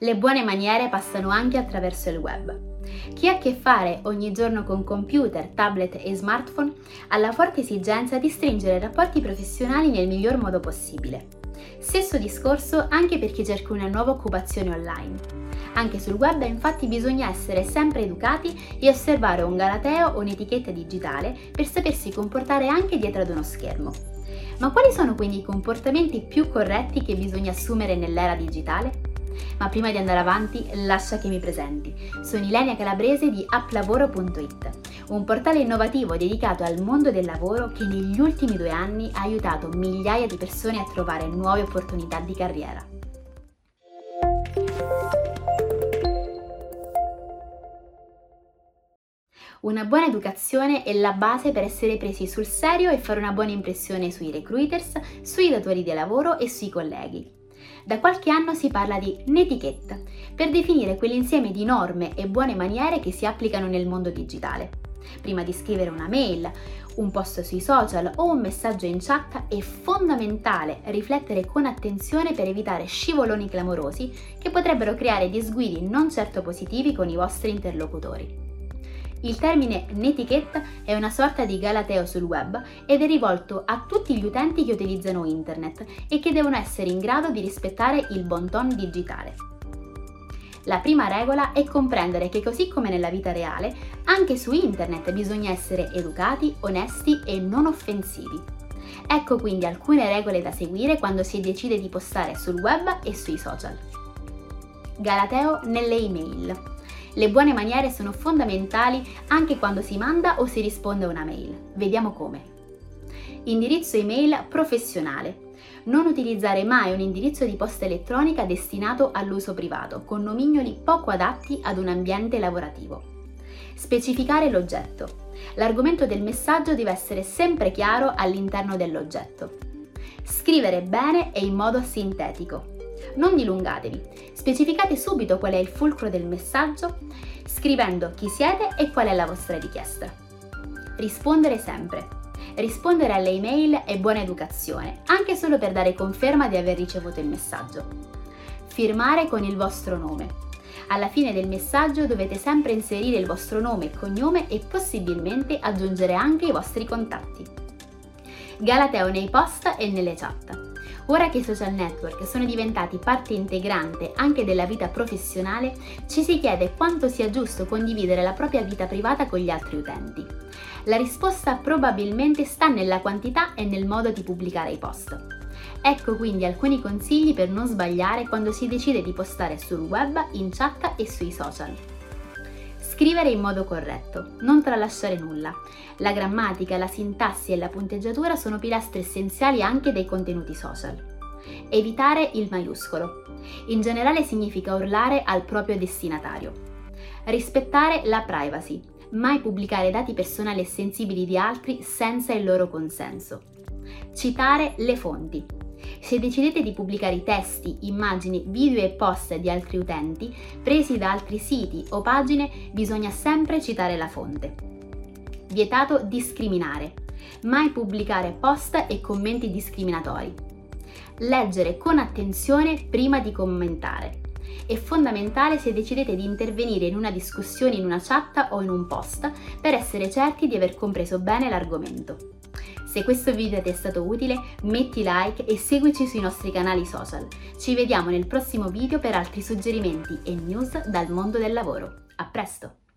Le buone maniere passano anche attraverso il web. Chi ha a che fare ogni giorno con computer, tablet e smartphone ha la forte esigenza di stringere rapporti professionali nel miglior modo possibile. Stesso discorso anche per chi cerca una nuova occupazione online. Anche sul web infatti bisogna essere sempre educati e osservare un galateo o un'etichetta digitale per sapersi comportare anche dietro ad uno schermo. Ma quali sono quindi i comportamenti più corretti che bisogna assumere nell'era digitale? Ma prima di andare avanti, lascia che mi presenti. Sono Ilenia Calabrese di applavoro.it, un portale innovativo dedicato al mondo del lavoro che negli ultimi due anni ha aiutato migliaia di persone a trovare nuove opportunità di carriera. Una buona educazione è la base per essere presi sul serio e fare una buona impressione sui recruiters, sui datori di lavoro e sui colleghi. Da qualche anno si parla di netiquette per definire quell'insieme di norme e buone maniere che si applicano nel mondo digitale. Prima di scrivere una mail, un post sui social o un messaggio in chat è fondamentale riflettere con attenzione per evitare scivoloni clamorosi che potrebbero creare disguidi non certo positivi con i vostri interlocutori. Il termine netiquette è una sorta di galateo sul web ed è rivolto a tutti gli utenti che utilizzano internet e che devono essere in grado di rispettare il bon ton digitale. La prima regola è comprendere che così come nella vita reale, anche su internet bisogna essere educati, onesti e non offensivi. Ecco quindi alcune regole da seguire quando si decide di postare sul web e sui social. Galateo nelle email. Le buone maniere sono fondamentali anche quando si manda o si risponde a una mail. Vediamo come. Indirizzo email professionale. Non utilizzare mai un indirizzo di posta elettronica destinato all'uso privato, con nomignoli poco adatti ad un ambiente lavorativo. Specificare l'oggetto. L'argomento del messaggio deve essere sempre chiaro all'interno dell'oggetto. Scrivere bene e in modo sintetico. Non dilungatevi, specificate subito qual è il fulcro del messaggio, scrivendo chi siete e qual è la vostra richiesta. Rispondere sempre. Rispondere alle email è buona educazione, anche solo per dare conferma di aver ricevuto il messaggio. Firmare con il vostro nome. Alla fine del messaggio dovete sempre inserire il vostro nome e cognome e possibilmente aggiungere anche i vostri contatti. Galateo nei post e nelle chat. Ora che i social network sono diventati parte integrante anche della vita professionale, ci si chiede quanto sia giusto condividere la propria vita privata con gli altri utenti. La risposta probabilmente sta nella quantità e nel modo di pubblicare i post. Ecco quindi alcuni consigli per non sbagliare quando si decide di postare sul web, in chat e sui social. Scrivere in modo corretto, non tralasciare nulla. La grammatica, la sintassi e la punteggiatura sono pilastri essenziali anche dei contenuti social. Evitare il maiuscolo. In generale significa urlare al proprio destinatario. Rispettare la privacy. Mai pubblicare dati personali e sensibili di altri senza il loro consenso. Citare le fonti. Se decidete di pubblicare i testi, immagini, video e post di altri utenti presi da altri siti o pagine, bisogna sempre citare la fonte. Vietato discriminare. Mai pubblicare post e commenti discriminatori. Leggere con attenzione prima di commentare. È fondamentale se decidete di intervenire in una discussione in una chat o in un post per essere certi di aver compreso bene l'argomento. Se questo video ti è stato utile, metti like e seguici sui nostri canali social. Ci vediamo nel prossimo video per altri suggerimenti e news dal mondo del lavoro. A presto!